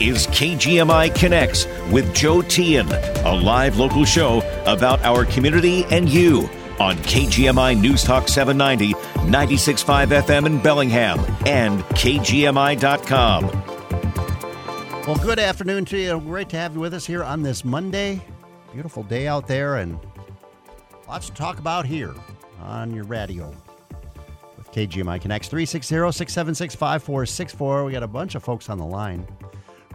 is KGMI Connects with Joe Tian, a live local show about our community and you on KGMI News Talk 790, 96.5 FM in Bellingham, and KGMI.com. Well, good afternoon to you. Great to have you with us here on this Monday. Beautiful day out there, and lots to talk about here on your radio with KGMI Connects 360 676 5464. We got a bunch of folks on the line.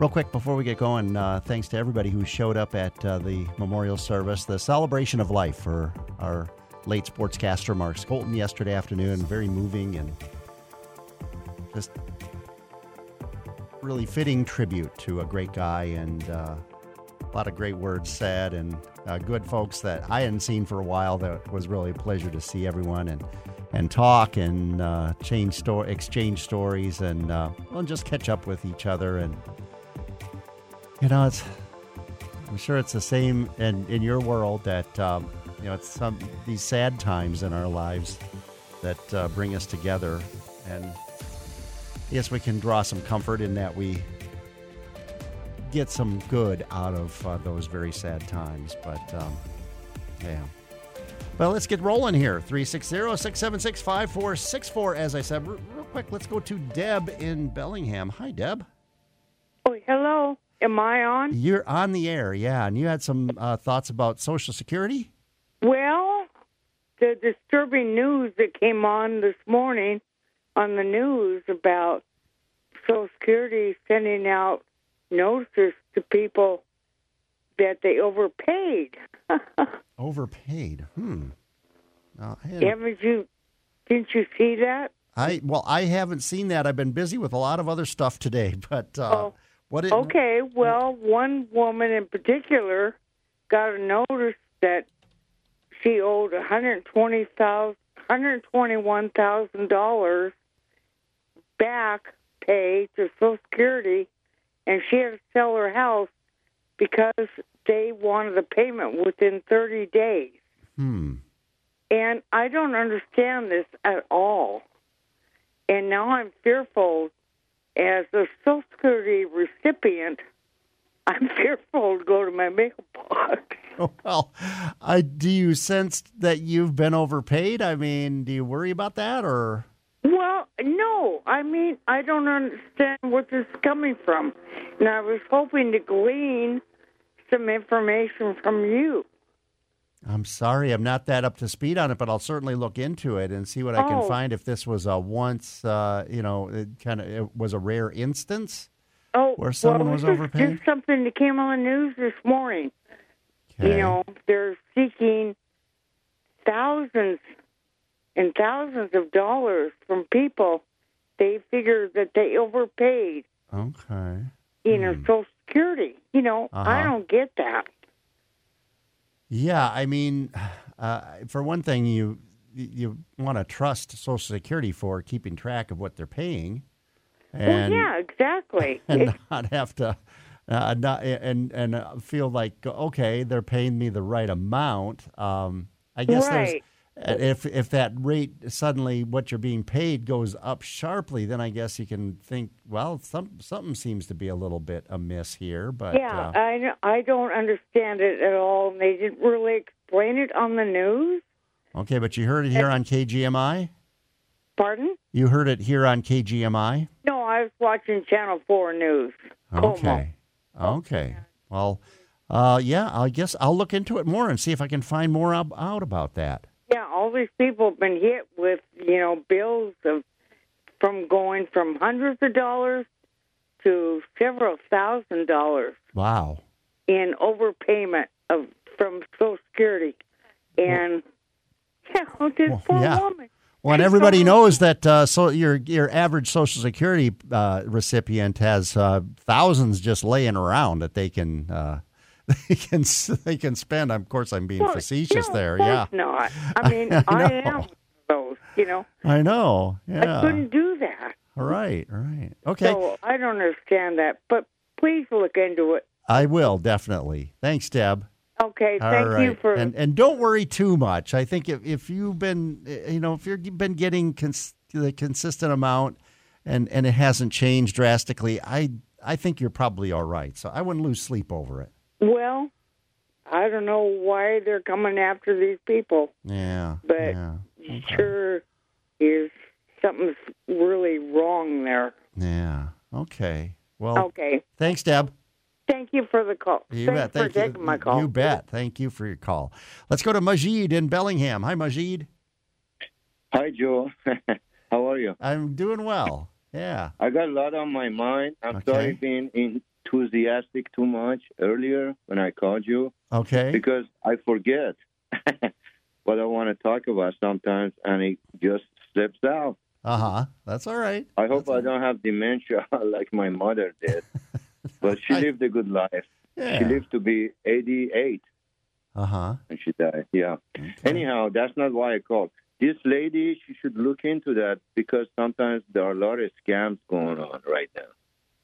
Real quick before we get going, uh, thanks to everybody who showed up at uh, the memorial service, the celebration of life for our late sportscaster Mark Skolton yesterday afternoon. Very moving and just really fitting tribute to a great guy and uh, a lot of great words said and uh, good folks that I hadn't seen for a while. That was really a pleasure to see everyone and and talk and uh, change sto- exchange stories and uh, well, just catch up with each other and you know it's I'm sure it's the same in in your world that um, you know it's some these sad times in our lives that uh, bring us together and yes, we can draw some comfort in that we get some good out of uh, those very sad times. But um, yeah. Well, let's get rolling here. 360 676 5464. As I said, real quick, let's go to Deb in Bellingham. Hi, Deb. Oh, hello. Am I on? You're on the air, yeah. And you had some uh, thoughts about Social Security? Well, the disturbing news that came on this morning on the news about Social Security sending out notices to people that they overpaid. Overpaid. Hmm. Uh, Haven't you? Didn't you see that? I well, I haven't seen that. I've been busy with a lot of other stuff today. But uh, Oh, what? It, Okay. Well, one woman in particular got a notice that she owed one hundred twenty thousand, hundred twenty-one thousand dollars back pay to Social Security, and she had to sell her house because they wanted the payment within thirty days. Hmm. And I don't understand this at all. And now I'm fearful as a Social Security recipient, I'm fearful to go to my mailbox. Well, I do you sense that you've been overpaid? I mean, do you worry about that or? Well, no. I mean, I don't understand where this is coming from. And I was hoping to glean some information from you. I'm sorry, I'm not that up to speed on it, but I'll certainly look into it and see what I can Oh. find. If this was a once, uh, you know, it kind of it was a rare instance. Oh, Where someone well, was this is overpaid? Just something that came on the news this morning. Okay. You know, they're seeking thousands and thousands of dollars from people. They figure that they overpaid, Okay. you know, Social Security. You know, I Hmm. Uh-huh. don't get that. Yeah, I mean, uh, for one thing, you you want to trust Social Security for keeping track of what they're paying, and well, yeah, exactly. and It's- not have to uh, not and and uh, feel like okay, they're paying me the right amount. Um, I guess Right. there's if if that rate suddenly what you're being paid goes up sharply, then I guess you can think, well, some something seems to be a little bit amiss here. But yeah, uh, I I don't understand it at all. And they didn't really explain it on the news. okay, but you heard it here on KGMI. Pardon? You heard it here on KGMI. No, I was watching Channel Four News. KOMO. Okay. Okay. Well, uh, yeah, I guess I'll look into it more and see if I can find more out about that. Yeah, all these people have been hit with, you know, bills of from going from hundreds of dollars to several thousand dollars Wow. in overpayment of from Social Security. And yeah, this Well, poor yeah. woman. Well, and everybody knows that uh, so your your average Social Security uh, recipient has uh, thousands just laying around that they can uh, they can they can spend. Of course, I'm being Well, facetious no, there. Yeah, not. I mean, I I, know. am. You know, I know. Yeah, I couldn't do that. All right. All right. Okay. So I don't understand that. But please look into it. I will definitely. Thanks, Deb. Okay, thank right. you for. and and don't worry too much. I think if, if you've been eh, you know if you've been getting cons- the consistent amount and and it hasn't changed drastically, I I think you're probably all right. So I wouldn't lose sleep over it. Well, I don't know why they're coming after these people, Yeah. but yeah. Okay. sure is something's really wrong there. Yeah. Okay. Well, Okay. thanks, Deb. Thank you for the call. You Thanks bet. for Thank taking you. my call. You bet. Thank you for your call. Let's go to Majid in Bellingham. Hi, Majid. Hi, Joe. How are you? I'm doing well. Yeah. I got a lot on my mind. I'm Okay. sorry being enthusiastic too much earlier when I called you Okay. because I forget what I want to talk about sometimes and it just slips out. Uh huh. That's all right. I hope That's I don't have dementia like my mother did. but she I- lived a good life. Yeah. She lived to be 88 Uh huh. and she died. Yeah. Anyhow, that's not why I called. This lady, she should look into that because sometimes there are a lot of scams going on right now.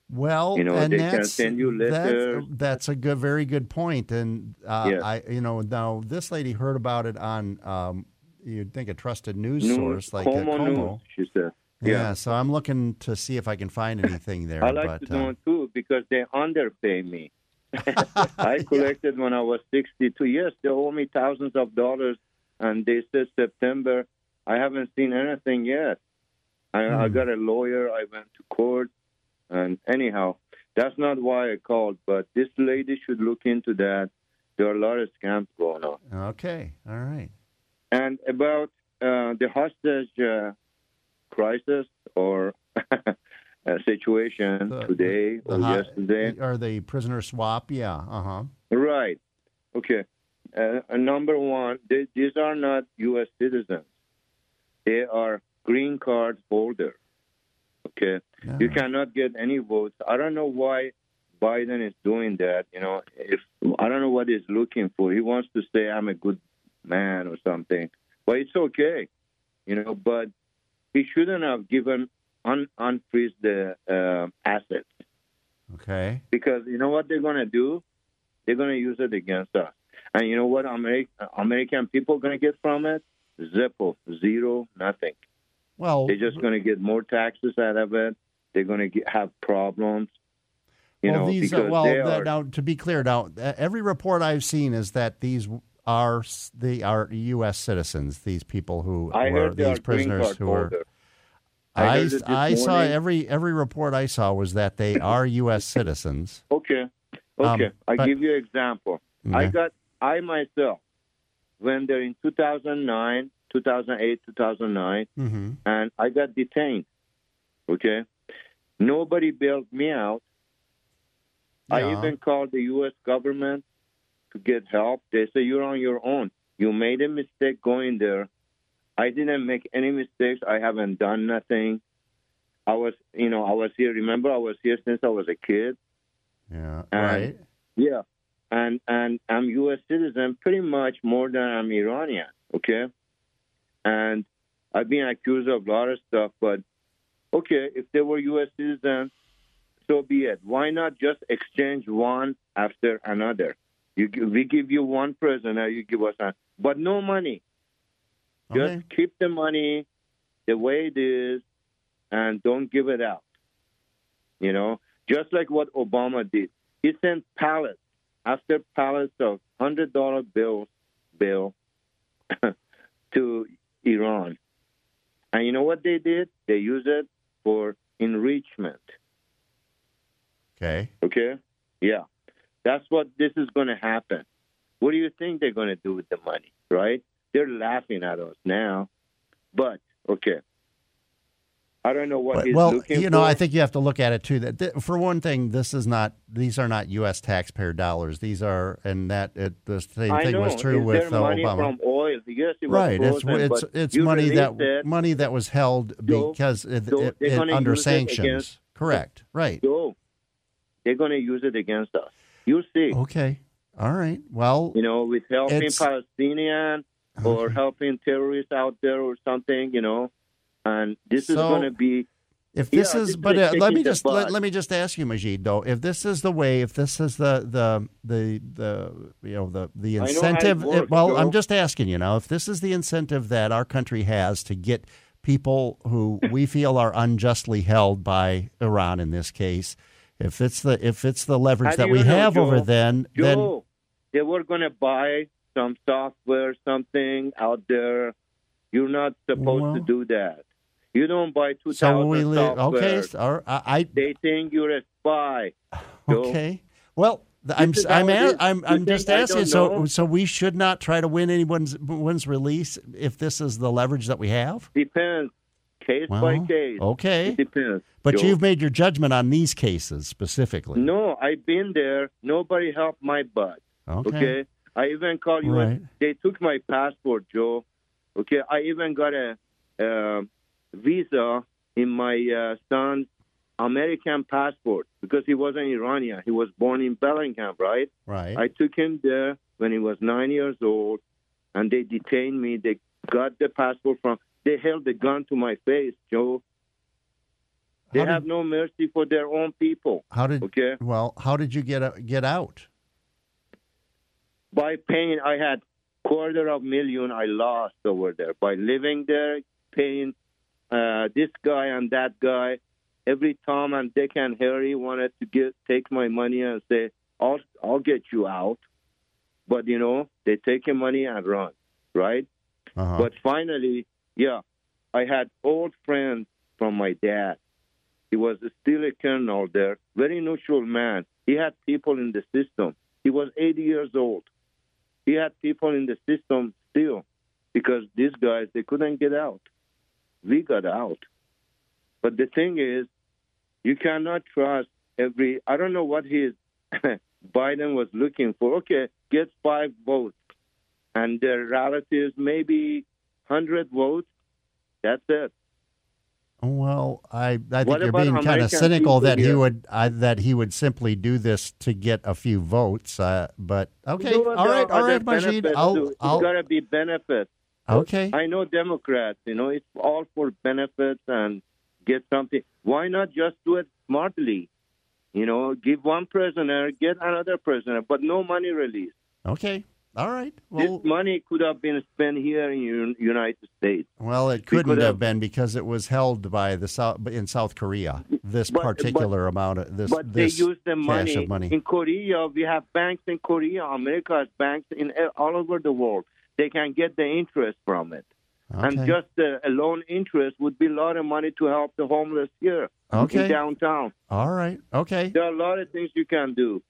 Well, You know, and they can that's, send you that's- letters. That's, a good, very good point. And uh, Yes. I, you know, now this lady heard about it on, um, you'd think a trusted news News, source like uh, KOMO KOMO. News, she said. Yeah. Yeah. So I'm looking to see if I can find anything there. I like but, to uh, it too because they underpay me. I collected when I was 62. Yes, they owe me thousands of dollars, and they said September. I haven't seen anything yet. I, I Hmm. got a lawyer. I went to court, and anyhow, that's not why I called. But this lady should look into that. There are a lot of scams going on. okay. All right. And about uh, the hostage uh, crisis or uh, situation The- today The or ho- yesterday. Or the prisoner swap. Yeah. Uh huh. Right. Okay. Uh, number one, they, these are not U.S. citizens. They are green card holders. Okay. You cannot get any votes. I don't know why Biden is doing that. You know, if I don't know what he's looking for. He wants to say I'm a good man or something. But it's okay. You know, but he shouldn't have given un unfreeze the uh, assets Okay. because you know what they're going to do? They're going to use it against us. And you know what Ameri- American people going to get from it? Zippo, zero, nothing. Well, They're just going to get more taxes out of it. They're going to have problems. You well, know, these because are, well, they are, now to be clear, now every report I've seen is that these are they are U.S. citizens. These people who I were these prisoners who were. I I, heard s- it this I saw every every report I saw was that they are U.S. citizens. Okay, Um, okay. I but- give you an example. I got I myself went there in 2009, 2008, 2009. hmm and I got detained. Okay, nobody bailed me out. I even called the U.S. government to get help. They say you're on your own. You made a mistake going there. I didn't make any mistakes. I haven't done nothing. I was, you know, I was here. Remember, I was here since I was a kid. Yeah. And- right. Yeah, and and I'm U.S. citizen pretty much more than I'm Iranian. Okay, and I've been accused of a lot of stuff, but okay, if they were U.S. citizens, so be it. Why not just exchange one after another? You we give you one prisoner, you give us one, but no money. Just Okay. keep the money the way it is, and don't give it out. You know, just like what Obama did. He sent pallets after pallets of hundred dollar bills bill to Iran. And you know what they did? They used it for enrichment. Okay. Okay? Yeah. That's what this is going to happen. What do you think they're going to do with the money, right? They're laughing at us now. But, okay. I don't know what But- well, you know, for. I think you have to look at it too. That th- for one thing, this is not; these are not U.S. taxpayer dollars. These are, and that it, the same I thing know. was true is with there uh, money Obama. from oil? Yes, it was right. It's it's it's money that money that was held So- because it, so it, it- under sanctions. against- Correct. Right. So they're going to use it against us. You see, Okay. All right. Well, you know, with helping Palestinian or Okay. helping terrorists out there or something, you know, and this is going to be If this Yeah, is, but uh, let me just let, let me just ask you, Majid, though, if this is the way, if this is the the the the you know the the how it incentive, well. I'm just asking you now, if this is the incentive that our country has to get people who we feel are unjustly held by Iran in this case, If it's the if it's the leverage that we know, have over Joe? then, then Joe, they were going to buy some software, something out there. You're not supposed Well- to do that. You don't buy two so we li- software. okay. so- or I, They think you're a spy. I Joe. okay. Well, I'm I'm how it a- is. I'm I'm just asking. So know? so we should not try to win anyone's one's release if this is the leverage that we have. Depends, case by case. okay. It depends. But Joe. you've made your judgment on these cases specifically. No, I've been there. Nobody helped my butt. Okay. Okay. I even called you. Right. They took my passport, Joe. Okay. I even got a uh, visa in my uh, son's American passport because he wasn't Iranian. He was born in Bellingham, right? Right. I took him there when he was nine years old, and they detained me. They got the passport from. They held the gun to my face, Joe. They did- have no mercy for their own people. how did Okay. well? How did you get get out? by paying i had quarter of million i lost over there by living there paying uh, this guy and that guy every tom and dick and harry wanted to get take my money and say i'll i'll get you out. But you know they take your money and run right? Uh-huh. but finally yeah i had old friends from my dad. He was still a colonel there very neutral man. He had people in the system. He was 80 years old. He had people in the system still because these guys they couldn't get out. We got out. But the thing is, you cannot trust every. I don't know what his Biden was looking for. Okay, gets five votes, and their relatives maybe hundred votes. That's it. Well, I, I think What you're being kind of cynical that he would I, that he would simply do this to get a few votes. Uh, but okay, You all know, there right, all right, Majid. I'll, I'll got to be benefits. Okay. I know Democrats, you know, it's all for benefits and get something. Why not just do it smartly? You know, give one prisoner, get another prisoner, but no money released. Okay, all right. Well, this money could have been spent here in the United States. well, it couldn't could have have- been because it was held by the South in South Korea. This But- particular amount of this But this they use the money. of money. in Korea. We have banks in Korea. America has banks in all over the world. They can get the interest from it. And just the a loan interest would be a lot of money to help the homeless here Okay. in downtown. all right. Okay. There are a lot of things you can do.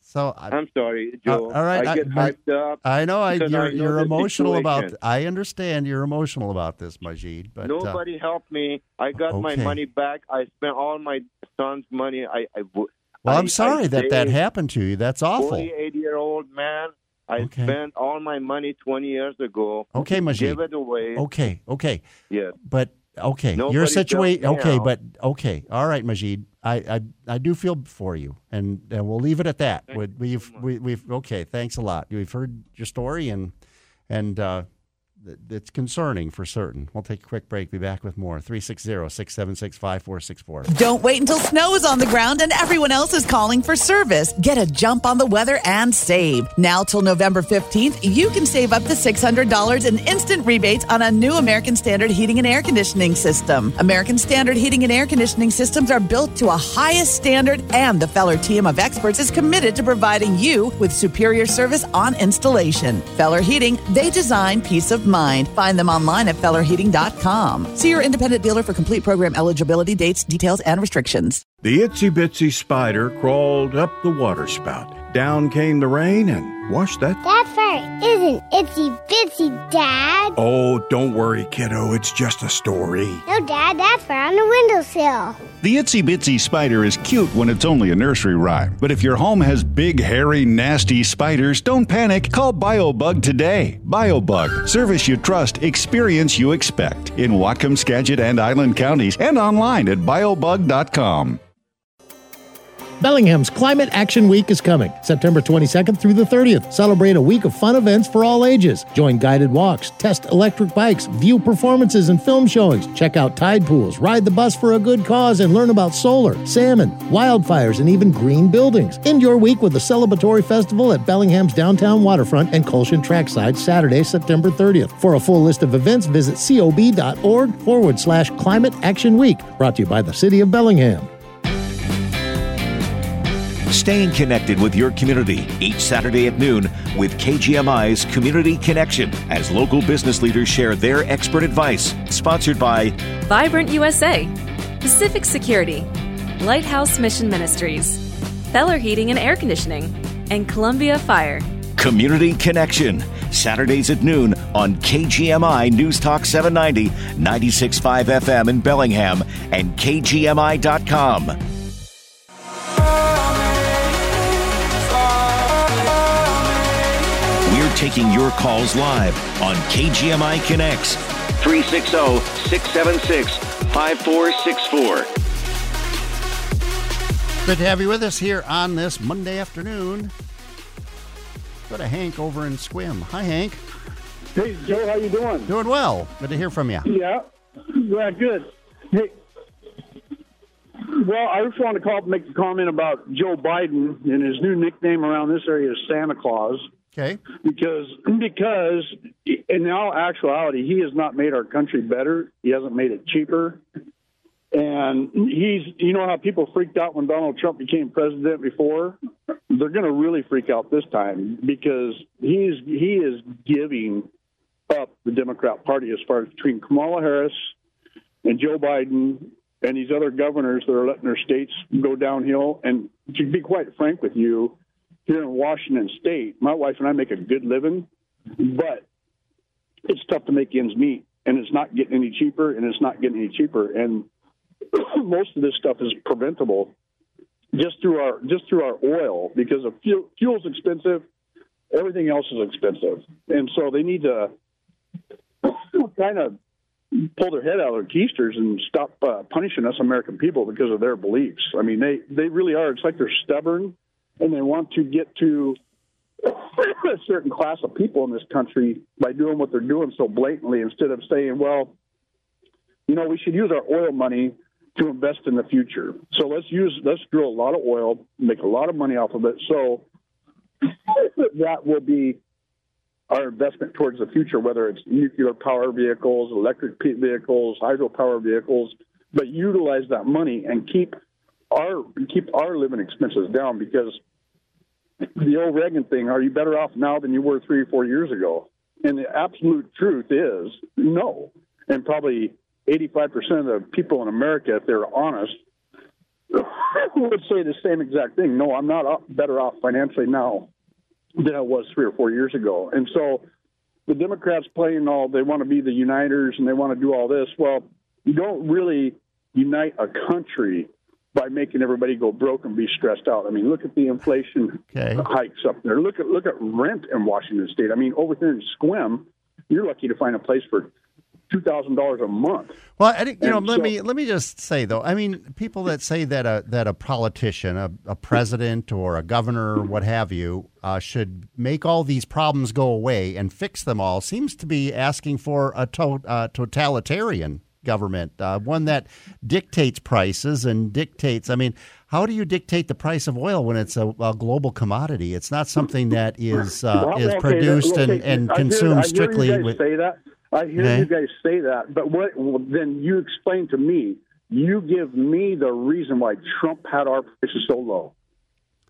So I, I'm sorry, Joe. all right, I I- get my- hyped up. I know I, you're I know you're emotional about. I understand you're emotional about this, Majid. But uh, Nobody helped me. I got my money back. I spent all my son's money. I, I well, I- I'm sorry I that that happened to you. That's awful. 48 year old man. I Okay. spent all my money 20 years ago. Okay, Majid. Give it away. Okay, okay, Yes. but okay, your situation. Okay, but okay, all right, Majid. I, I I do feel for you, and, and we'll leave it at that. Thank We, we've, we, we've okay. Thanks a lot. We've heard your story, and and uh, th- it's concerning for certain. We'll take a quick break. Be back with more. 360-676-5464. Don't wait until snow is on the ground and everyone else is calling for service. Get a jump on the weather and save. Now till November 15th, you can save up to $600 in instant rebates on a new American Standard heating and air conditioning system. American Standard heating and air conditioning systems are built to a highest standard, and the Feller team of experts is committed to providing you with superior service on installation. Feller Heating, they design peace of mind. Find them online at fellerheating.com. See your independent dealer for complete program eligibility, dates, details, and restrictions. The itsy bitsy spider crawled up the waterspout. Down came the rain and washed that. That fairy isn't itsy bitsy, Dad. Oh, don't worry, kiddo. It's just a story. No, Dad, that fur on the windowsill. The itsy bitsy spider is cute when it's only a nursery rhyme. But if your home has big, hairy, nasty spiders, don't panic. Call BioBug today. BioBug. Service you trust, experience you expect. In Whatcom, Skagit, and Island counties, and online at biobug.com. Bellingham's Climate Action Week is coming, September 22nd through the 30th. Celebrate a week of fun events for all ages. Join guided walks, test electric bikes, view performances and film showings, check out tide pools, ride the bus for a good cause, and learn about solar, salmon, wildfires, and even green buildings. End your week with a celebratory festival at Bellingham's downtown waterfront and Kulshan Trackside Saturday, September 30th. For a full list of events, visit cob.org forward slash climate action week. Brought to you by the City of Bellingham. Staying connected with your community each Saturday at noon with KGMI's Community Connection as local business leaders share their expert advice. Sponsored by Vibrant USA, Pacific Security, Lighthouse Mission Ministries, Feller Heating and Air Conditioning, and Columbia Fire. Community Connection, Saturdays at noon on KGMI News Talk 790, 96.5 FM in Bellingham, and KGMI.com. taking your calls live on KGMI Connects, 360 676 5464. Good to have you with us here on this Monday afternoon. Go to Hank over in Sequim. Hi, Hank. Hey, Joe, how you doing? Doing well. Good to hear from you. Yeah, yeah, good. Hey, well, I just want to call make a comment about Joe Biden and his new nickname around this area is Santa Claus. Okay. Because because in all actuality, he has not made our country better. He hasn't made it cheaper. And he's, you know how people freaked out when Donald Trump became president before? They're to really freak out this time because he's he is giving up the Democrat Party as far as between Kamala Harris and Joe Biden and these other governors that are letting their states go downhill. And to be quite frank with you, here in Washington State, my wife and I make a good living, but it's tough to make ends meet, and it's not getting any cheaper, and it's not getting any cheaper. And most of this stuff is preventable just through our just through our oil because of fuel, fuel's expensive, everything else is expensive, and so they need to kind of pull their head out of their keisters and stop uh, punishing us American people because of their beliefs. I mean, they they really are. It's like they're stubborn and they want to get to a certain class of people in this country by doing what they're doing so blatantly instead of saying, well, you know, we should use our oil money to invest in the future. So let's use let's drill a lot of oil, make a lot of money off of it. So that will be our investment towards the future, whether it's nuclear power vehicles, electric vehicles, hydropower vehicles, but utilize that money and keep our keep our living expenses down because the old Reagan thing, are you better off now than you were three or four years ago? And the absolute truth is no. And probably 85% of the people in America, if they're honest, would say the same exact thing. No, I'm not better off financially now than I was three or four years ago. And so the Democrats playing all, they want to be the uniters and they want to do all this. Well, you don't really unite a country by making everybody go broke and be stressed out. I mean, look at the inflation okay. hikes up there. Look at look at rent in Washington State. I mean, over here in Sequim, you're lucky to find a place for two thousand dollars a month. Well, I, you know, let me let me just say though. I mean, people that say that a that a politician, a, a president or a governor, or what have you, uh, should make all these problems go away and fix them all seems to be asking for a to, uh, totalitarian government, uh, one that dictates prices and dictates. I mean, how do you dictate the price of oil when it's a, a global commodity? It's not something that is uh, well, is okay, produced okay, and, and I hear, consumed I hear strictly you guys with. say that. I hear you guys say that, but what? Then you explain to me. You give me the reason why Trump had our prices so low.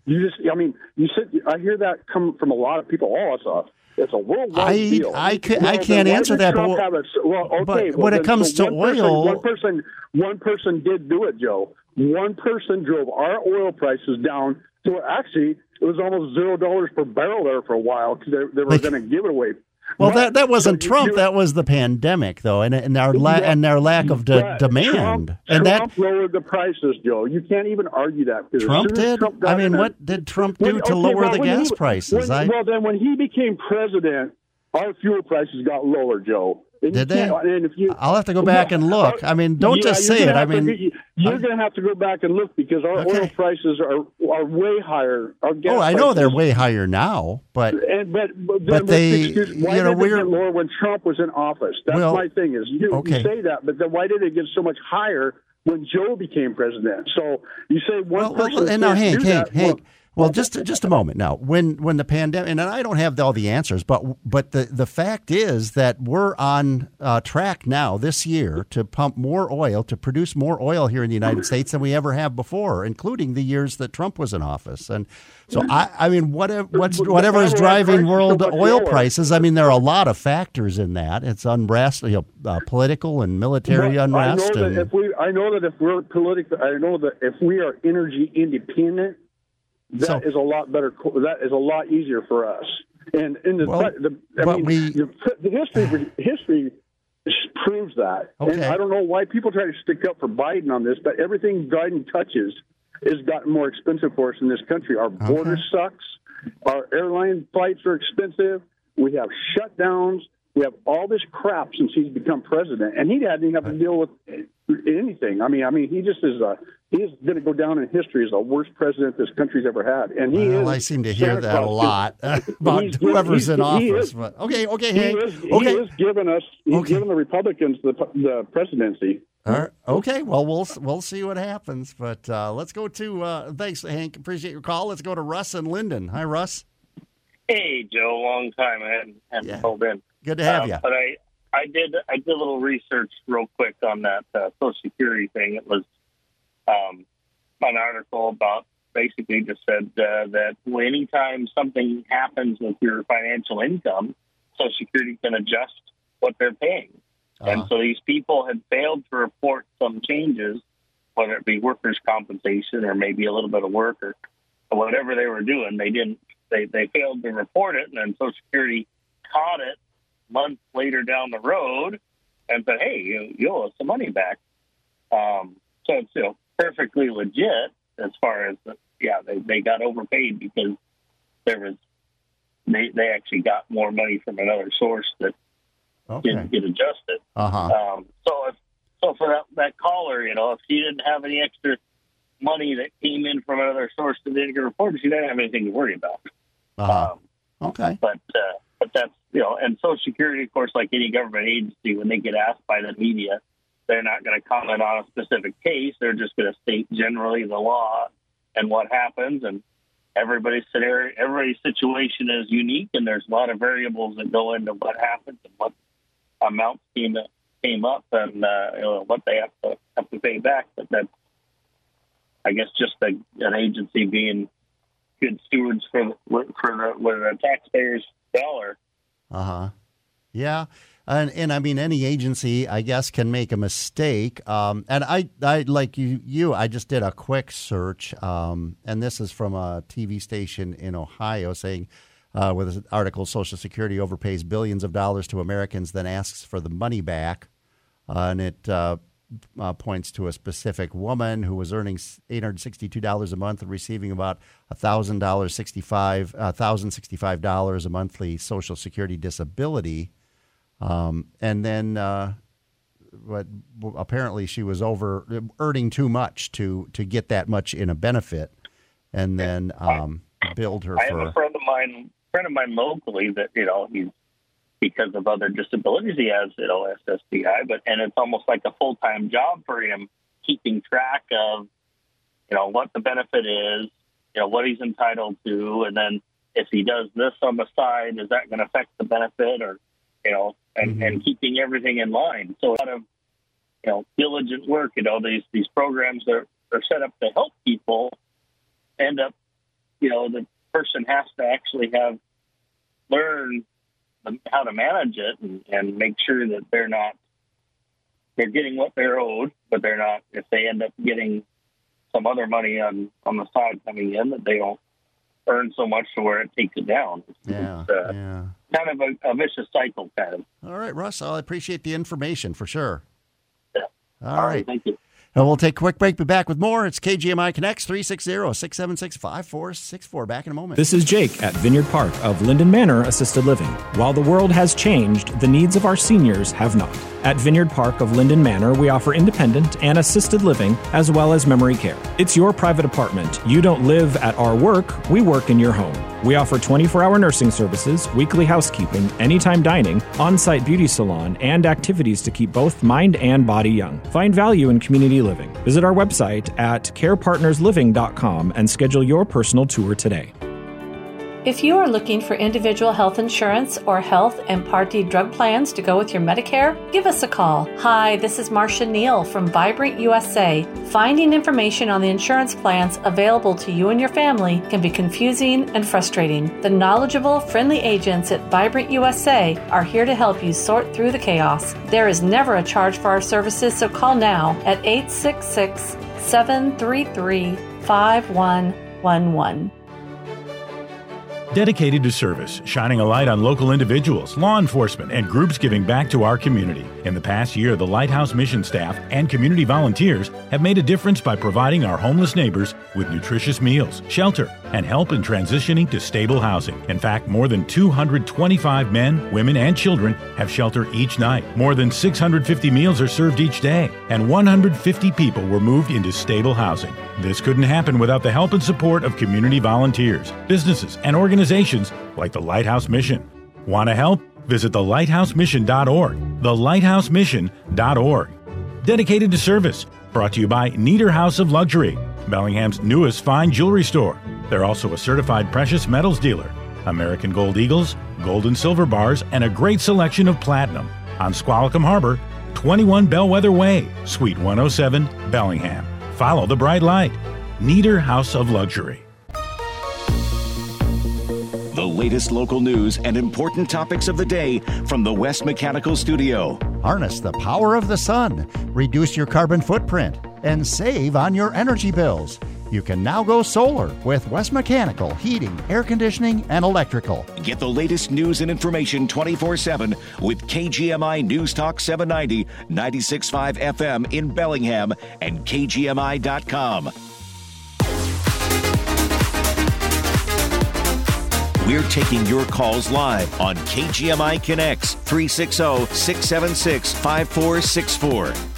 You just, I mean, you said I hear that come from a lot of people. Oh, it's a it's a worldwide I- deal. I ca- I Well, can't answer that, but Trump wh- have a- well, okay, but well, when it comes so to one person- oil- one person, one person did do it, Joe. One person drove our oil prices down to actually it was almost zero dollars per barrel there for a while because they, they were Like- going to give it away. Well, But- that that wasn't so Trump. that was the pandemic, though, and and our la- and our lack of de- but demand. Trump, and Trump that lowered the prices, Joe. You can't even argue that. Trump did. Trump I mean, what did Trump do When- to okay, lower well, the gas he- prices? when- I well, then when he became president, our fuel prices got lower, Joe. And Did they? And if you, I'll have to go back and look. I mean, don't Yeah, just say it. I have to mean, you're going to have to go back and look because our Okay. oil prices are are way higher. Our gas oh, I know they're way higher now, but and but but, But they- excuse? why you know, did it we're- get lower when Trump was in office? That's Well, my thing. Is you, okay. you say that, but then why did it get so much higher when Joe became president? So you say one well, well, person and now Hank, Hank, that. Hank. Well, just just a moment now. When when the pandemic, and I don't have all the answers, but but the the fact is that we're on uh, track now this year to pump more oil to produce more oil here in the United States than we ever have before, including the years that Trump was in office. And so I I mean, whatever what's whatever is driving world oil prices. I mean, there are a lot of factors in that. It's unrest, you know, uh, political and military Well, unrest. I know and, that if we, I know that if we're political, I know that if we are energy independent, that is a lot better. That is a lot easier for us. And in the, Well, the I mean, we- the, the history history proves that. And Okay. I don't know why people try to stick up for Biden on this, but everything Biden touches has gotten more expensive for us in this country. Our border sucks. Our airline flights are expensive. We have shutdowns. We have all this crap since he's become president, and he hadn't even have to deal with anything. I mean, I mean, he just is a he's going to go down in history as the worst president this country's ever had. And he well, is. I seem to hear Santa that a lot about He's- whoever's he's- in he office. is- but okay, okay, He Hank. is, he okay. is giving us. He's giving the Republicans the the presidency. All right. Okay. Well, we'll we'll see what happens. But uh, let's go to uh, thanks, Hank. Appreciate your call. Let's go to Russ and Lynden. Hi, Russ. Hey, Joe. Long time I hadn't, hadn't called in. Good to have Um, you. But I, I did, I did a little research real quick on that uh, Social Security thing. It was um, an article about basically just said uh, that anytime something happens with your financial income, Social Security can adjust what they're paying. And so these people had failed to report some changes, whether it be workers' compensation or maybe a little bit of work or, or whatever they were doing. They didn't. They they failed to report it, and then Social Security caught it months later down the road and said, "Hey, you, you owe us some money back." Um, so it's you know, perfectly legit as far as yeah, they they got overpaid because there was they they actually got more money from another source that Okay. didn't get adjusted. Uh huh. Um, so if so for that that caller, you know, if she didn't have any extra money that came in from another source that didn't get reported, she didn't have anything to worry about. Uh huh. Um, Okay. but uh, but that's you know, and Social Security, of course, like any government agency, when they get asked by the media, they're not going to comment on a specific case. They're just going to state generally the law and what happens, and everybody's scenario, everybody's situation is unique, and there's a lot of variables that go into what happens and what amounts came came up, and uh, you know, what they have to have to pay back. But that's, I guess, just a, an agency being good stewards for the, for the, with the taxpayers' dollar. Uh huh. Yeah. And, and I mean, any agency, I guess, can make a mistake. Um, and I, I like you, you, I just did a quick search, um, and this is from a TV station in Ohio saying, uh, with an article, Social Security overpays billions of dollars to Americans, then asks for the money back. Uh, and it uh, uh, points to a specific woman who was earning $862 a month and receiving about $1,000, 65, uh, $1,065 a monthly Social Security disability. Um, and then, uh, what apparently she was over earning too much to to get that much in a benefit, and then um, billed her I have for. a friend of mine, friend of mine locally that you know he's because of other disabilities he has you know SSDI, but and it's almost like a full time job for him keeping track of you know what the benefit is, you know what he's entitled to, and then if he does this on the side, is that going to affect the benefit or you know and mm-hmm. and keeping everything in line. So a lot of you know diligent work. You know these these programs are are set up to help people end up you know the person has to actually have learn how to manage it and, and make sure that they're not they're getting what they're owed, but they're not if they end up getting some other money on on the side coming in that they don't earn so much to where it takes it down. Yeah, It's, uh, yeah. kind of a, a vicious cycle, kind of. All right, Russ, I appreciate the information for sure. Yeah. All right. Thank you. And we'll take a quick break. Be back with more. It's KGMI Connects 360 676 5464. Back in a moment. This is Jake at Vineyard Park of Lynden Manor Assisted Living. While the world has changed, the needs of our seniors have not. At Vineyard Park of Lynden Manor, we offer independent and assisted living as well as memory care. It's your private apartment. You don't live at our work, we work in your home. We offer 24 hour nursing services, weekly housekeeping, anytime dining, on site beauty salon, and activities to keep both mind and body young. Find value in community living. Visit our website at carepartnersliving.com and schedule your personal tour today. If you are looking for individual health insurance or health and Part D drug plans to go with your Medicare, give us a call. Hi, this is Marcia Neal from Vibrant USA. Finding information on the insurance plans available to you and your family can be confusing and frustrating. The knowledgeable, friendly agents at Vibrant USA are here to help you sort through the chaos. There is never a charge for our services, so call now at 866 733 5111. Dedicated to service, shining a light on local individuals, law enforcement, and groups giving back to our community. In the past year, the Lighthouse Mission staff and community volunteers have made a difference by providing our homeless neighbors with nutritious meals, shelter, and help in transitioning to stable housing. In fact, more than 225 men, women, and children have shelter each night. More than 650 meals are served each day, and 150 people were moved into stable housing. This couldn't happen without the help and support of community volunteers, businesses, and organizations like the Lighthouse Mission. Want to help? Visit thelighthousemission.org. Thelighthousemission.org. Dedicated to service. Brought to you by Nieder House of Luxury, Bellingham's newest fine jewelry store. They're also a certified precious metals dealer. American Gold Eagles, gold and silver bars, and a great selection of platinum. On Squalicum Harbor, 21 Bellwether Way, Suite 107, Bellingham. Follow the bright light. Neater House of Luxury. The latest local news and important topics of the day from the West Mechanical Studio. Harness the power of the sun, reduce your carbon footprint, and save on your energy bills. You can now go solar with West Mechanical Heating, Air Conditioning, and Electrical. Get the latest news and information 24 7 with KGMI News Talk 790, 96.5 FM in Bellingham and KGMI.com. We're taking your calls live on KGMI Connects 360 676 5464.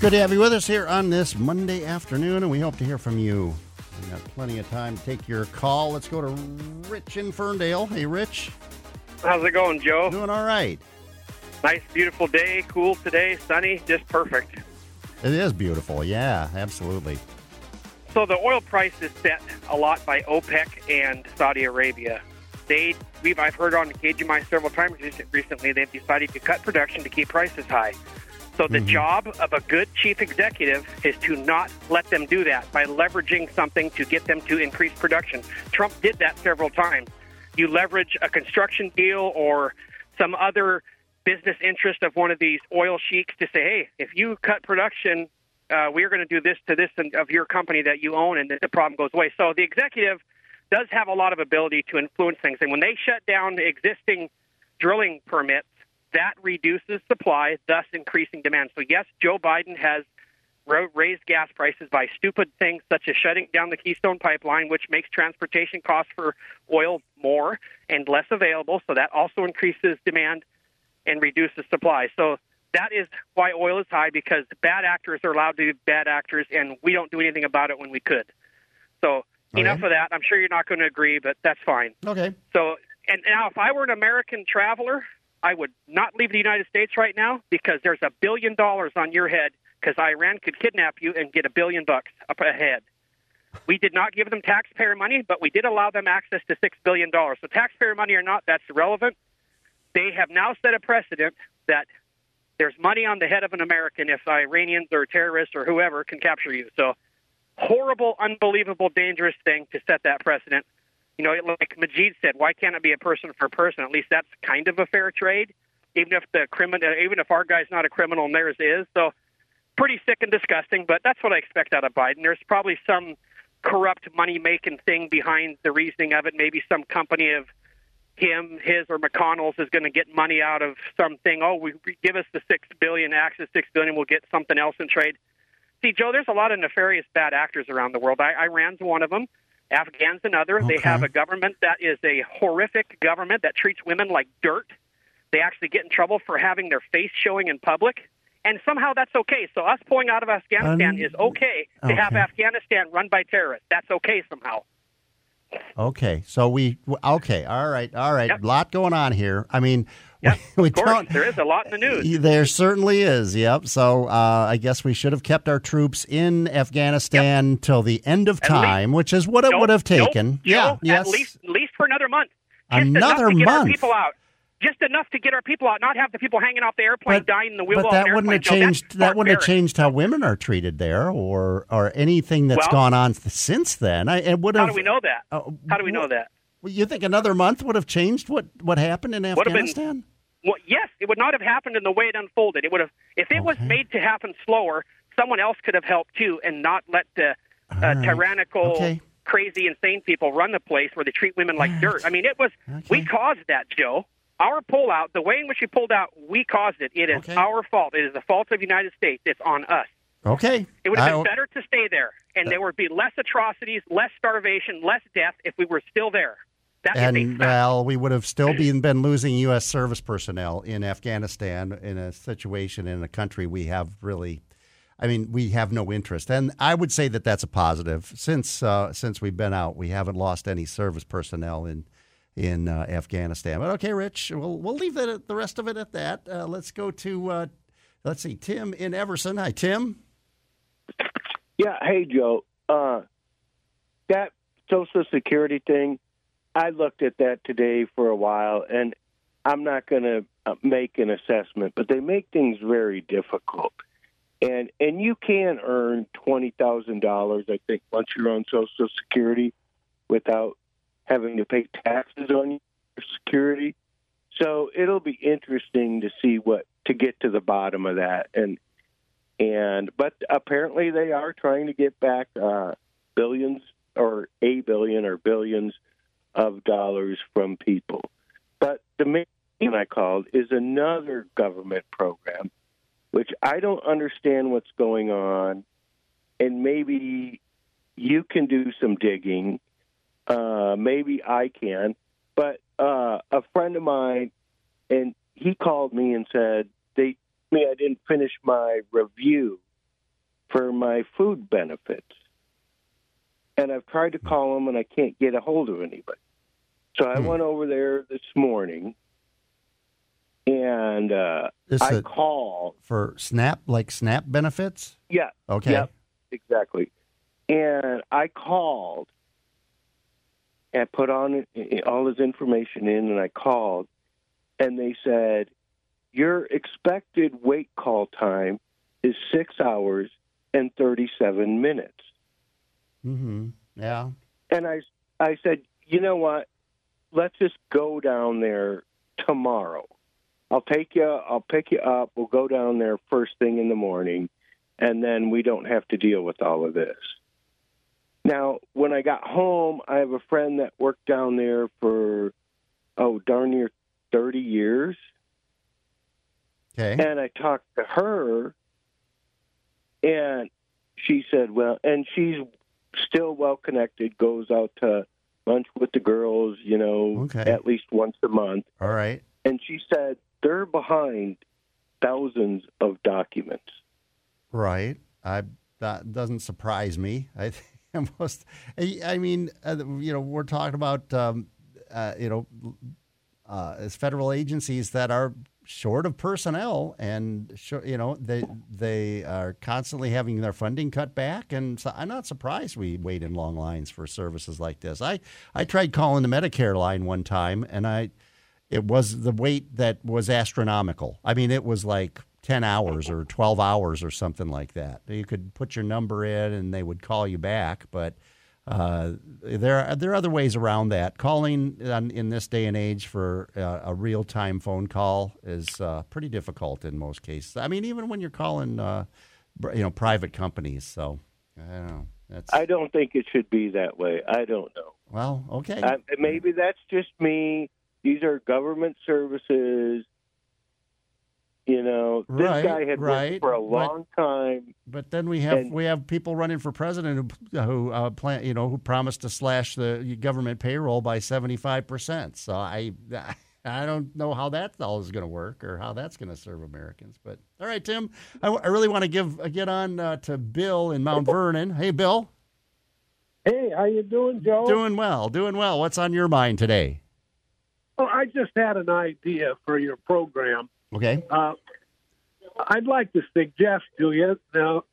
Good to have you with us here on this Monday afternoon, and we hope to hear from you. We've got plenty of time to take your call. Let's go to Rich in Ferndale. Hey, Rich. How's it going, Joe? Doing all right. Nice, beautiful day, cool today, sunny, just perfect. It is beautiful. Yeah, absolutely. So the oil price is set a lot by OPEC and Saudi Arabia. They, we've, I've heard on KGMI several times recently, they've decided to cut production to keep prices high. So the mm-hmm. job of a good chief executive is to not let them do that by leveraging something to get them to increase production. Trump did that several times. You leverage a construction deal or some other business interest of one of these oil sheiks to say, hey, if you cut production, uh, we're going to do this to this of your company that you own, and the problem goes away. So the executive does have a lot of ability to influence things. And when they shut down existing drilling permits, that reduces supply, thus increasing demand. So, yes, Joe Biden has raised gas prices by stupid things such as shutting down the Keystone Pipeline, which makes transportation costs for oil more and less available. So, that also increases demand and reduces supply. So, that is why oil is high because bad actors are allowed to be bad actors, and we don't do anything about it when we could. So, okay. enough of that. I'm sure you're not going to agree, but that's fine. Okay. So, and now if I were an American traveler, I would not leave the United States right now because there's a billion dollars on your head because Iran could kidnap you and get a billion bucks up ahead. We did not give them taxpayer money, but we did allow them access to $6 billion. So, taxpayer money or not, that's irrelevant. They have now set a precedent that there's money on the head of an American if Iranians or terrorists or whoever can capture you. So, horrible, unbelievable, dangerous thing to set that precedent. You know, like Majid said, why can't it be a person for person? At least that's kind of a fair trade, even if the criminal, uh, even if our guy's not a criminal and theirs is. So, pretty sick and disgusting. But that's what I expect out of Biden. There's probably some corrupt money making thing behind the reasoning of it. Maybe some company of him, his, or McConnell's is going to get money out of something. Oh, we give us the six billion, access six billion, we'll get something else in trade. See, Joe, there's a lot of nefarious bad actors around the world. I, Iran's one of them. Afghan's another. Okay. They have a government that is a horrific government that treats women like dirt. They actually get in trouble for having their face showing in public. And somehow that's okay. So us pulling out of Afghanistan is okay to okay. have Afghanistan run by terrorists. That's okay somehow. Okay, so we okay, all right, all right. Yep. A lot going on here. I mean, Yep, we, we of course, don't. there is a lot in the news. There certainly is. Yep. So uh, I guess we should have kept our troops in Afghanistan till the end of At least- time, which is what it Nope, would have nope, taken. Joe, yeah. At Yes. least, at least for another month. Just Another enough to get our month. people out. Just enough to get our people out, not have the people hanging off the airplane, But- dying in the wheel But that wouldn't have airplane. No, that's changed. That wouldn't have changed how women are treated there, or or anything that's Well- gone on since then. I, it would How do we know that? Uh, How do we know that? Well, You think another month would have changed what what happened in Would have been- Afghanistan? Well, yes, it would not have happened in the way it unfolded. It would have, if it was made to happen slower, someone else could have helped too, and not let the uh, right. tyrannical, Okay. crazy, insane people run the place where they treat women like dirt. I mean, it was we caused that, Joe. Our pullout, the way in which we pulled out, we caused it. It is Okay. our fault. It is the fault of the United States. It's on us. Okay. It would have been better to stay there, and there would be less atrocities, less starvation, less death if we were still there. That and well, we would have still been been losing U.S. service personnel in Afghanistan in a situation in a country we have really, I mean, we have no interest. And I would say that that's a positive since uh, since we've been out, we haven't lost any service personnel in in uh, Afghanistan. But okay, Rich, we'll we'll leave the rest of it at that. Uh, let's go to uh, let's see, Tim in Everson. Hi, Tim. Yeah, hey Joe. Uh, that Social Security thing, I looked at that today for a while, and I'm not going to uh, make an assessment, but they make things very difficult. And and you can earn twenty thousand dollars, I think, once you're on Social Security, without having to pay taxes on your security. So it'll be interesting to see what to get to the bottom of that. And and but apparently they are trying to get back uh, billions or a billion or billions of dollars from people. But the main thing I called is another government program, which I don't understand what's going on, and maybe you can do some digging. Uh, maybe I can, but uh, a friend of mine, and he called me and said they me I didn't finish my review for my food benefits. And I've tried to call him and I can't get a hold of anybody. So I went over there this morning and uh, Is I called. For SNAP, like SNAP benefits. Yeah. Okay. Yep, exactly. And I called and put on all his information in, and I called, and they said, Your expected wait call time is six hours and 37 minutes. Mm-hmm. Yeah. And I, I said, You know what? Let's just go down there tomorrow. I'll take you, I'll pick you up. We'll go down there first thing in the morning, and then we don't have to deal with all of this. Now, when I got home, I have a friend that worked down there for, oh, darn near 30 years. Okay. And I talked to her, and she said, well, and she's still well connected, goes out to lunch with the girls, you know, Okay. at least once a month. All right. And she said they're behind thousands of documents. Right. I that doesn't surprise me. I think almost. I, mean, uh, you know, we're talking about um, uh, you know, uh, as federal agencies that are short of personnel, and you know, they they are constantly having their funding cut back, and so I'm not surprised we wait in long lines for services like this. I I tried calling the Medicare line one time, and I it was the wait that was astronomical. I mean, it was like 10 hours or 12 hours or something like that. You could put your number in and they would call you back, but uh, there, are, there are other ways around that. Calling on, in this day and age for uh, a real time phone call is uh, pretty difficult in most cases. I mean, even when you're calling, uh, you know, private companies. So I don't know. That's I don't think it should be that way. I don't know. well, okay. Maybe that's just me. These are government services. You know, this Right, guy had right, worked for a but- long time. But then we have And- we have people running for president who who uh, plan you know who promised to slash the government payroll by seventy five percent. So I I don't know how that all is going to work or how that's going to serve Americans. But all right, Tim, I, I really want to give uh, get on uh, to Bill in Mount Vernon. Hey, Bill. Hey, how you doing, Joe? Doing well, doing well. What's on your mind today? Well, I just had an idea for your program. Okay. Uh, I'd like to suggest to you now.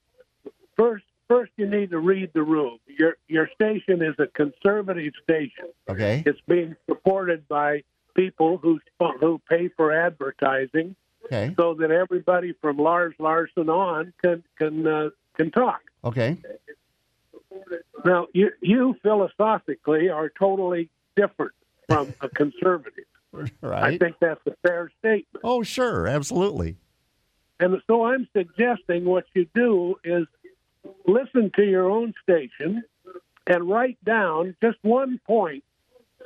First, first you need to read the room. Your your station is a conservative station. Okay. It's being supported by people who who pay for advertising, Okay. so that everybody from Lars Larson on can can uh, can talk. Okay. Now, you you philosophically are totally different from a conservative. I think that's a fair statement. Oh, sure, absolutely. And so I'm suggesting what you do is listen to your own station and write down just one point,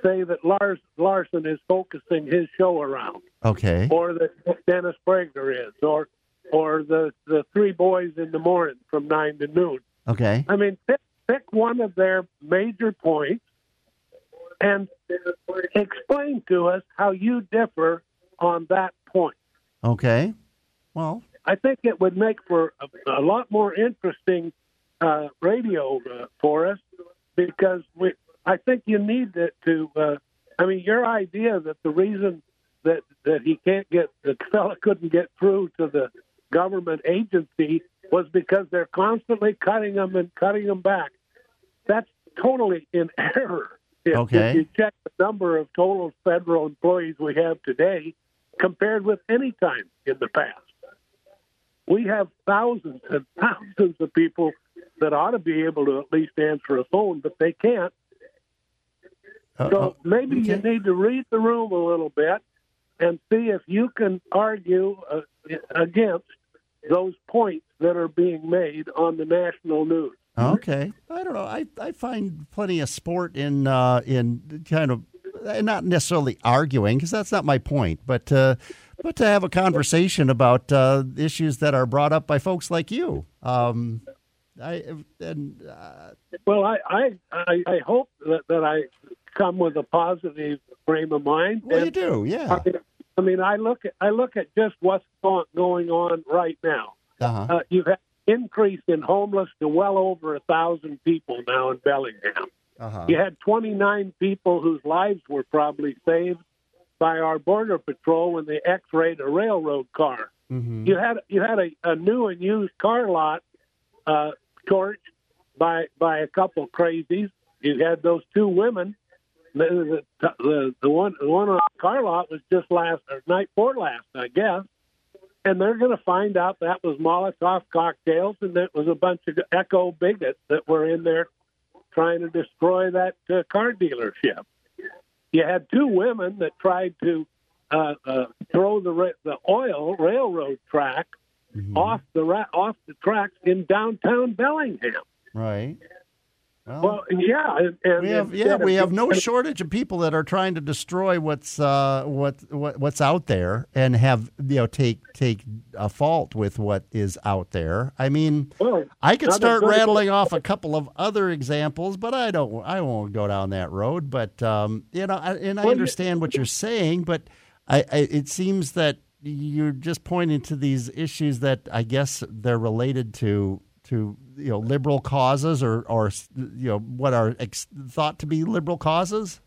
say that Lars Larson is focusing his show around, Okay. or that Dennis Prager is, or or the the three boys in the morning from nine to noon. Okay. I mean, pick, pick one of their major points and explain to us how you differ on that point. Okay. Well, I think it would make for a, a lot more interesting uh, radio uh, for us because we. I think you need to. to uh, I mean, your idea that the reason that that he can't get the fella couldn't get through to the government agency was because they're constantly cutting them and cutting them back. That's totally in error. If, Okay. if you check the number of total federal employees we have today compared with any time in the past, we have thousands and thousands of people that ought to be able to at least answer a phone, but they can't. Uh, So maybe you need to read the room a little bit and see if you can argue uh, against those points that are being made on the national news. Okay. I don't know. I, I find plenty of sport in uh, in kind of not necessarily arguing because that's not my point, but uh, but to have a conversation about uh, issues that are brought up by folks like you. Um, I and uh, Well, I I, I, I hope that, that I come with a positive frame of mind. well, you do, yeah. I mean, I mean, I look at I look at just what's going on right now. Uh-huh. Uh, you've had increase in homeless to well over a thousand people now in Bellingham. Uh-huh. You had 29 people whose lives were probably saved by our border patrol when they X-rayed a railroad car. Mhm. You had you had a, a new and used car lot uh, torched by by a couple crazies. You had those two women. The the, the, the one the one on the car lot was just last or night before last, I guess. And they're going to find out that was Molotov cocktails and that was a bunch of echo bigots that were in there trying to destroy that uh, car dealership. You had two women that tried to uh, uh, throw the ra- the oil railroad track off the ra- off the tracks in downtown Bellingham. right. Well, yeah, and, and we have yeah we have no shortage of people that are trying to destroy what's uh, what, what what's out there and have you know take take a fault with what is out there. I mean, I could start rattling off a couple of other examples, but I don't I won't go down that road. But um, you know, I, and I Well, you- understand what you're saying, but I, I it seems that you're just pointing to these issues that I guess they're related to to you know liberal causes or or you know what are ex- thought to be liberal causes.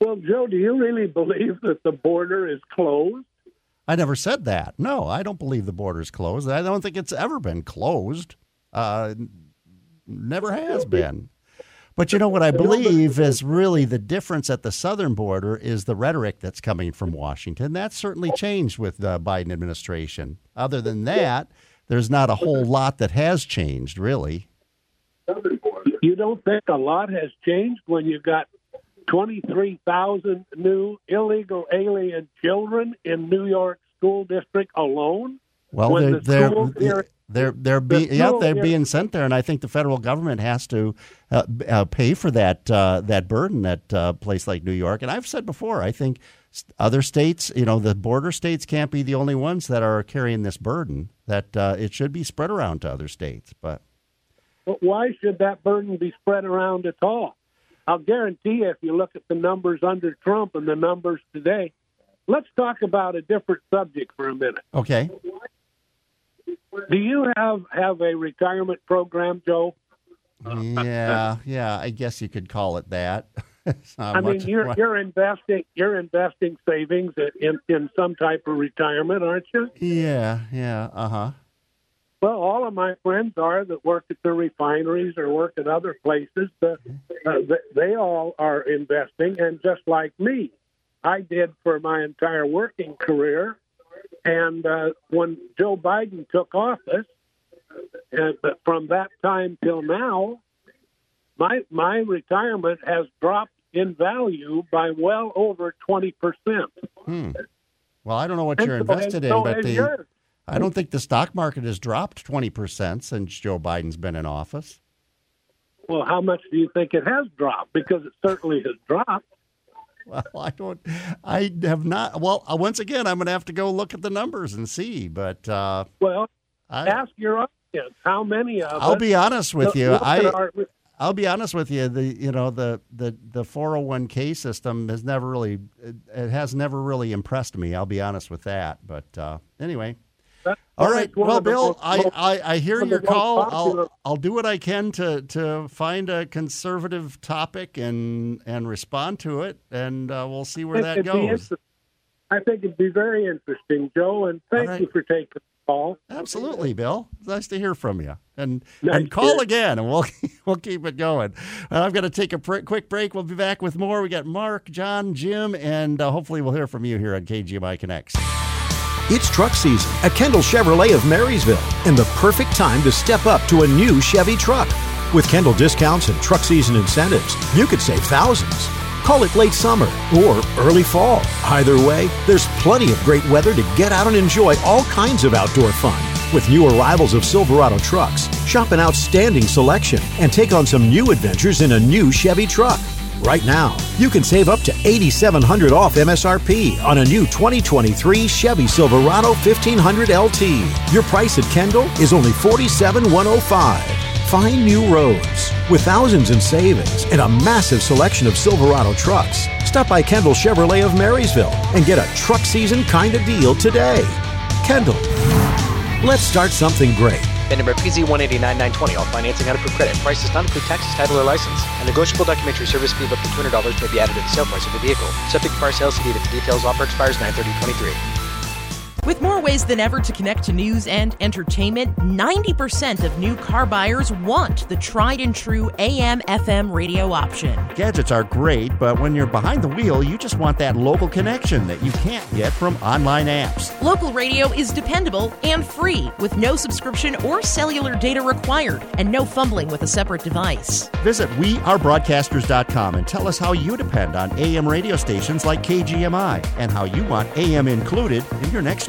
Well, Joe, do you really believe that the border is closed? I never said that. No, I don't believe the border is closed. I don't think it's ever been closed. Uh, never has been. But you know what I believe is really the difference at the southern border is the rhetoric that's coming from Washington. That's certainly changed with the Biden administration. Other than that, there's not a whole lot that has changed, really. You don't think a lot has changed when you've got 23,000 new illegal alien children in New York school district alone? Well, When they're the they're here- they're they're being the yeah they're here- being sent there, and I think the federal government has to uh, uh, pay for that uh, that burden at a place like New York. And I've said before, I think other states, you know, the border states can't be the only ones that are carrying this burden. That uh, it should be spread around to other states. But But why should that burden be spread around at all? I'll guarantee you, if you look at the numbers under Trump and the numbers today, let's talk about a different subject for a minute. okay, Do you have have a retirement program, Joe? yeah, yeah. I guess you could call it that. I mean, you're you're investing you're investing savings in in some type of retirement, aren't you? Yeah, yeah, uh huh. Well, all of my friends are that work at the refineries or work at other places. Uh, uh, they all are investing, and just like me, I did for my entire working career. And uh, when Joe Biden took office, uh, but from that time till now, my my retirement has dropped in value by well over twenty percent. Hmm. Well, I don't know what and you're invested so, in, but the yours. I don't think the stock market has dropped twenty percent since Joe Biden's been in office. Well, how much do you think it has dropped? Because it certainly has dropped. Well, I don't. I have not. Well, uh, once again, I'm going to have to go look at the numbers and see. But uh, well, I, ask your audience how many of. I'll be honest with you. I. Our, I'll be honest with you. The you know the the the 401k system has never really it, it has never really impressed me. I'll be honest with that. But uh, anyway, all right. Well, Bill, I, I, I hear your call. I'll I'll do what I can to to find a conservative topic and and respond to it, and uh, we'll see where that goes. I think it'd be very interesting, Joe. And thank right. you for taking the call. Absolutely, Bill. Nice to hear from you. And nice and call again, and we'll we'll keep it going. I'm going to take a pr- quick break. We'll be back with more. We got Mark, John, Jim, and uh, hopefully we'll hear from you here on KGMI Connects. It's truck season at Kendall Chevrolet of Marysville, and the perfect time to step up to a new Chevy truck. With Kendall discounts and truck season incentives, you could save thousands. Call it late summer or early fall. Either way, there's plenty of great weather to get out and enjoy all kinds of outdoor fun. With new arrivals of Silverado trucks, shop an outstanding selection and take on some new adventures in a new Chevy truck. Right now, you can save up to 8,700 off MSRP on a new 2023 Chevy Silverado 1500 LT. Your price at Kendall is only $47,105. Find new roads with thousands in savings and a massive selection of Silverado trucks. Stop by Kendall Chevrolet of Marysville and get a truck season kind of deal today. Kendall, let's start something great. VIN number PZ189920. All financing out of credit. Price does not include taxes, title, or license. A negotiable documentary service fee of up to $200 may be added to the sale price of the vehicle. Subject car sales to details. Offer expires 930 with more ways than ever to connect to news and entertainment, 90% of new car buyers want the tried and true AM FM radio option. Gadgets are great, but when you're behind the wheel, you just want that local connection that you can't get from online apps. Local radio is dependable and free with no subscription or cellular data required and no fumbling with a separate device. Visit wearebroadcasters.com and tell us how you depend on AM radio stations like KGMI and how you want AM included in your next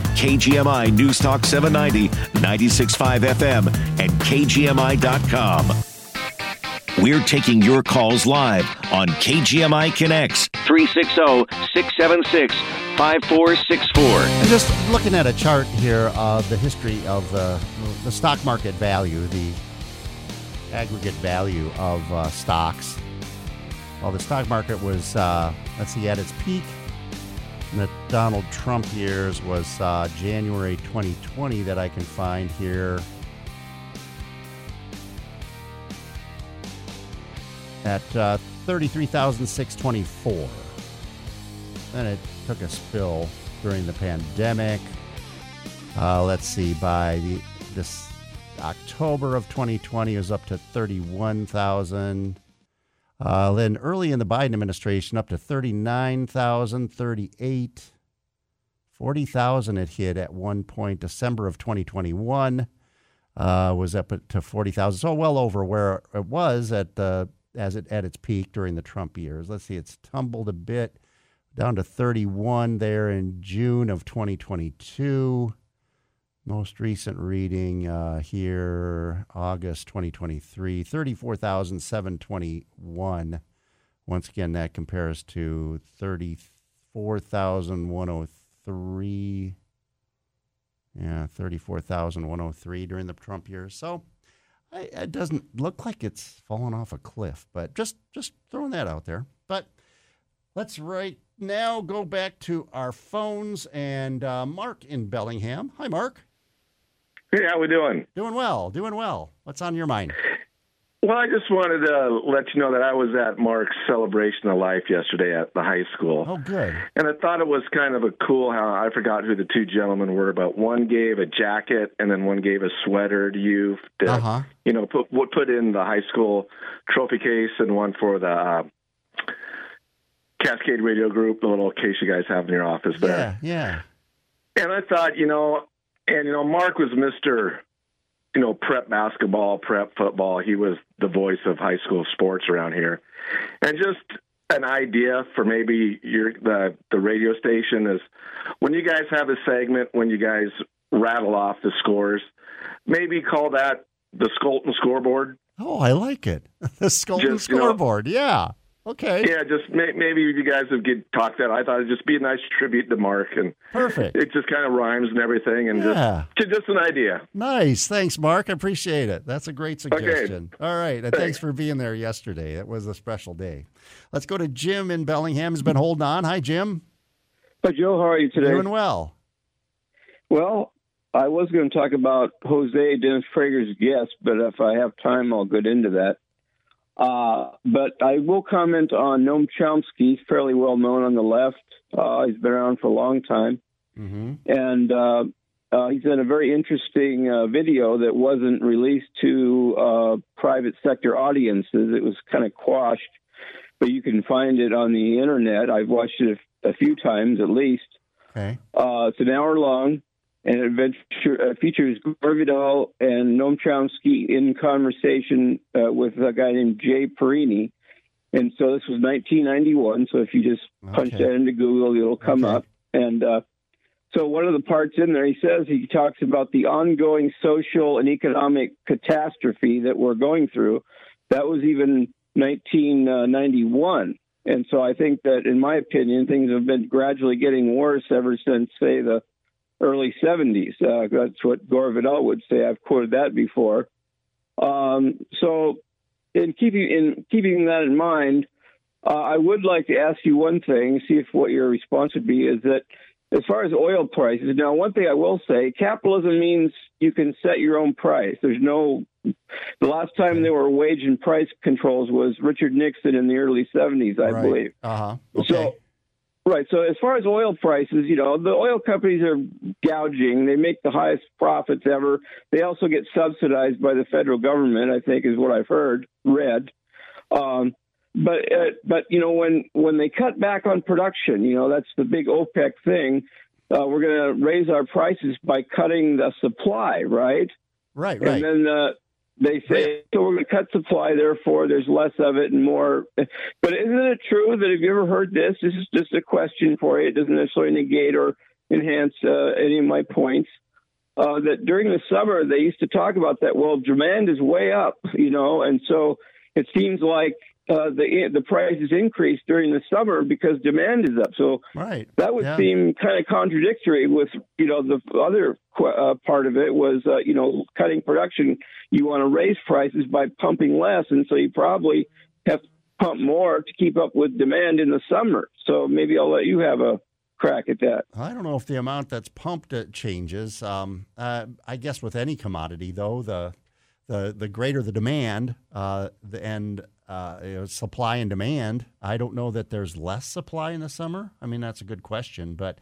KGMI News Talk 790, 96.5 FM, and KGMI.com. We're taking your calls live on KGMI Connects 360 676 5464. And just looking at a chart here of the history of the, the stock market value, the aggregate value of uh, stocks. Well, the stock market was, uh, let's see, at its peak the Donald Trump years was uh, January 2020 that I can find here. At uh, 33,624. Then it took a spill during the pandemic. Uh, let's see, by the, this October of 2020 was up to 31,000. Uh, then early in the Biden administration, up to 39,000, 38, 40,000 it hit at one point. December of 2021 uh, was up to 40,000. So well over where it was at the as it at its peak during the Trump years. Let's see, it's tumbled a bit down to 31 there in June of 2022. Most recent reading uh, here, August 2023, 34,721 Once again, that compares to 34,103. Yeah, 34,103 during the Trump years. So I, it doesn't look like it's fallen off a cliff, but just just throwing that out there. But let's right now go back to our phones and uh, Mark in Bellingham. Hi, Mark. Hey, how we doing? Doing well, doing well. What's on your mind? Well, I just wanted to let you know that I was at Mark's celebration of life yesterday at the high school. Oh, good. And I thought it was kind of a cool how I forgot who the two gentlemen were, but one gave a jacket and then one gave a sweater to you to, Uh-huh. you know, put put in the high school trophy case and one for the uh, Cascade Radio Group, the little case you guys have in your office there. Yeah, And I thought, you know, and you know, Mark was Mister, you know, prep basketball, prep football. He was the voice of high school sports around here, and just an idea for maybe your the the radio station is when you guys have a segment when you guys rattle off the scores, maybe call that the Skolton scoreboard. Oh, I like it. the Skolton Just, you know- scoreboard. yeah. Okay. Yeah, just may, maybe you guys have get talked that. I thought it'd just be a nice tribute to Mark, and Perfect. it just kind of rhymes and everything, and Yeah. just just an idea. Nice. Thanks, Mark. I appreciate it. That's a great suggestion. Okay. All right. And thanks. Thanks. for being there yesterday. It was a special day. Let's go to Jim in Bellingham. Has been holding on. Hi, Jim. Hi, Joe. How are you today? Doing well. Well, I was going to talk about Jose Dennis Prager's guest, but if I have time, I'll get into that. Uh, but I will comment on Noam Chomsky. He's fairly well known on the left. Uh, he's been around for a long time. Mm-hmm. And uh, uh, he's in a very interesting uh, video that wasn't released to uh, private sector audiences. It was kind of quashed, but you can find it on the internet. I've watched it a, a few times at least. Okay. Uh, it's an hour long, and it uh, features Gore Vidal and Noam Chomsky in conversation uh, with a guy named Jay Parini. And so this was 1991. So if you just punch Okay. that into Google, it'll come Okay. up. And uh, so one of the parts in there, he says he talks about the ongoing social and economic catastrophe that we're going through. That was even 1991. And so I think that, in my opinion, things have been gradually getting worse ever since, say, the early 70s. Uh, that's what Gore Vidal would say. I've quoted that before. Um, so, in keeping in keeping that in mind, uh, I would like to ask you one thing, see if what your response would be. Is that as far as oil prices? Now, one thing I will say, capitalism means you can set your own price. There's no. The last time there were wage and price controls was Richard Nixon in the early 70s, I Right. believe. Uh huh. So, right. So as far as oil prices, you know, the oil companies are gouging. They make the highest profits ever. They also get subsidized by the federal government. I think is what I've heard, read. Um, but uh, but you know when when they cut back on production, you know that's the big OPEC thing. Uh, we're going to raise our prices by cutting the supply, right? Right. Right. And then uh, they say, so we're going to cut supply, therefore there's less of it and more. But isn't it true that have you ever heard this? This is just a question for you. It doesn't necessarily negate or enhance uh, any of my points. Uh, that during the summer they used to talk about that. Well, demand is way up, you know, and so it seems like uh, the the prices increase during the summer because demand is up. So right. that would Yeah. seem kind of contradictory with you know the other qu- uh, part of it was uh, you know cutting production. You want to raise prices by pumping less, and so you probably have to pump more to keep up with demand in the summer. So maybe I'll let you have a crack at that. I don't know if the amount that's pumped uh, changes. Um, uh, I guess with any commodity, though, the the the greater the demand, uh, the, and uh, you know, supply and demand. I don't know that there's less supply in the summer. I mean, that's a good question, but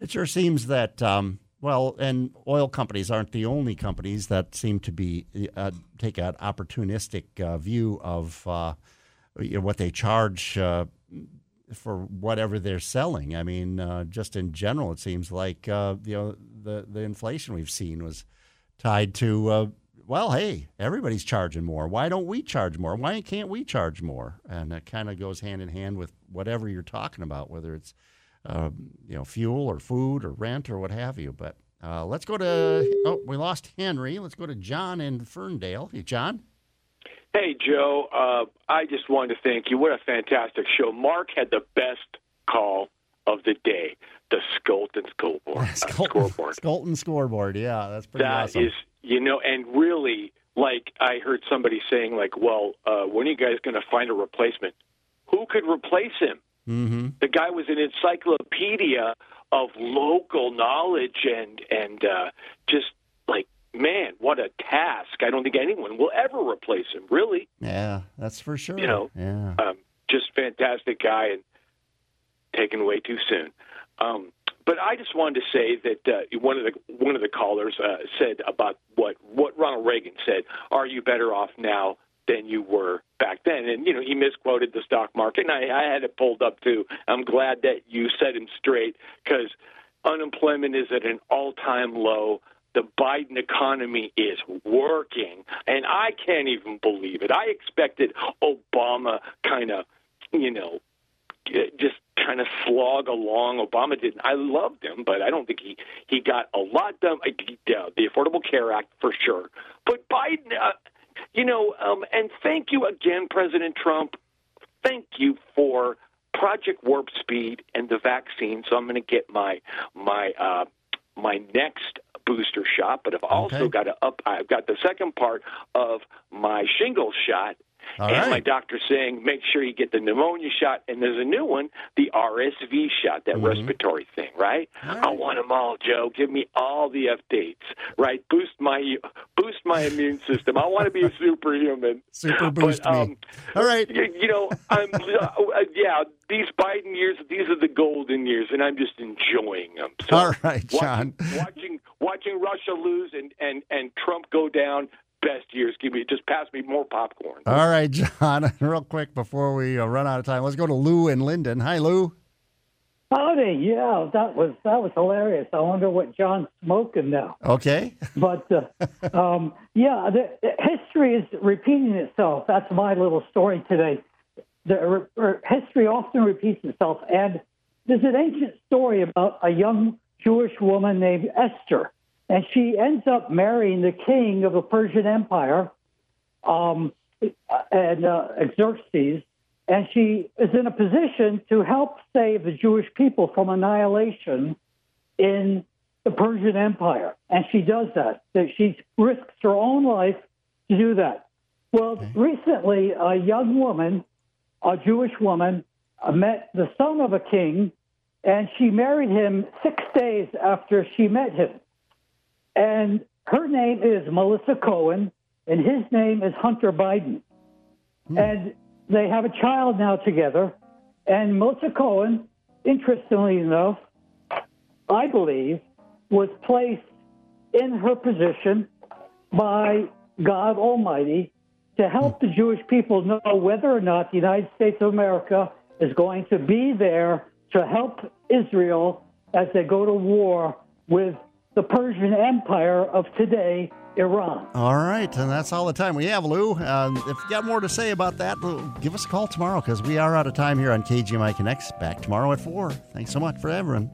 it sure seems that. Um, well, and oil companies aren't the only companies that seem to be uh, take an opportunistic uh, view of uh, you know, what they charge uh, for whatever they're selling. I mean, uh, just in general, it seems like you know the the inflation we've seen was tied to well, hey, everybody's charging more. Why don't we charge more? Why can't we charge more? And it kind of goes hand in hand with whatever you're talking about, whether it's um, you know fuel or food or rent or what have you. But uh, let's go to oh, we lost Henry. Let's go to John in Ferndale. Hey, John. Hey, Joe. Uh, I just wanted to thank you. What a fantastic show. Mark had the best call of the day, the Skolton scoreboard. Uh, scoreboard. Skolton scoreboard. Yeah, that's pretty That awesome. is, you know, and really, like I heard somebody saying, like, well, uh, when are you guys going to find a replacement? Who could replace him? mm-hmm. The guy was an encyclopedia of local knowledge and and uh, just like man, what a task! I don't think anyone will ever replace him. Really, Yeah, that's for sure. You know, yeah. um, just fantastic guy and taken away too soon. Um, but I just wanted to say that uh, one of the one of the callers uh, said about what what Ronald Reagan said. Are you better off now than you were back then? And you know he misquoted the stock market, and I, I had it pulled up too. I'm glad that you set him straight because unemployment is at an all time low. The Biden economy is working, and I can't even believe it. I expected Obama kind of, you know, just kind of slog along. Obama didn't. I loved him, but I don't think he he got a lot done. Uh, Yeah, the Affordable Care Act for sure, but Biden, uh, you know, um, and thank you again, President Trump. Thank you for Project Warp Speed and the vaccine. So I'm going to get my my uh, my next booster shot, but I've also Okay. got to up. I've got the second part of my shingle shot. All and right. my doctor's saying make sure you get the pneumonia shot, and there's a new one, the RSV shot, that respiratory thing, right? I want them all, Joe. Give me all the updates, right? Boost my boost my immune system. I want to be a superhuman. Super But, boost me. um, All right. You, you know, I'm uh, yeah. These Biden years, these are the golden years, and I'm just enjoying them. So All right, John. Watching, watching watching Russia lose and and and Trump go down. Best years. Give me just pass me more popcorn. All right, John. Real quick before we uh, run out of time, let's go to Lou and Lynden. Hi, Lou. Howdy, yeah, that was that was hilarious. I wonder what John's smoking now. Okay. But uh, um, yeah, the, history is repeating itself. That's my little story today. The re- re- history often repeats itself, and there's an ancient story about a young Jewish woman named Esther, and she ends up marrying the king of the Persian Empire, um, and uh, Xerxes, and she is in a position to help save the Jewish people from annihilation in the Persian Empire. And she does that. That she risks her own life to do that. Well, recently, a young woman, a Jewish woman, uh, met the son of a king, and she married him six days after she met him. And her name is Melissa Cohen, and his name is Hunter Biden. Hmm. And they have a child now together. And Melissa Cohen, interestingly enough, I believe, was placed in her position by God Almighty to help hmm. the Jewish people know whether or not the United States of America is going to be there to help Israel as they go to war with the Persian Empire of today, Iran. All right, and that's all the time we have, Lou. Um, if you got more to say about that, give us a call tomorrow because we are out of time here on KGMI Connects. Back tomorrow at 4. Thanks so much for everyone.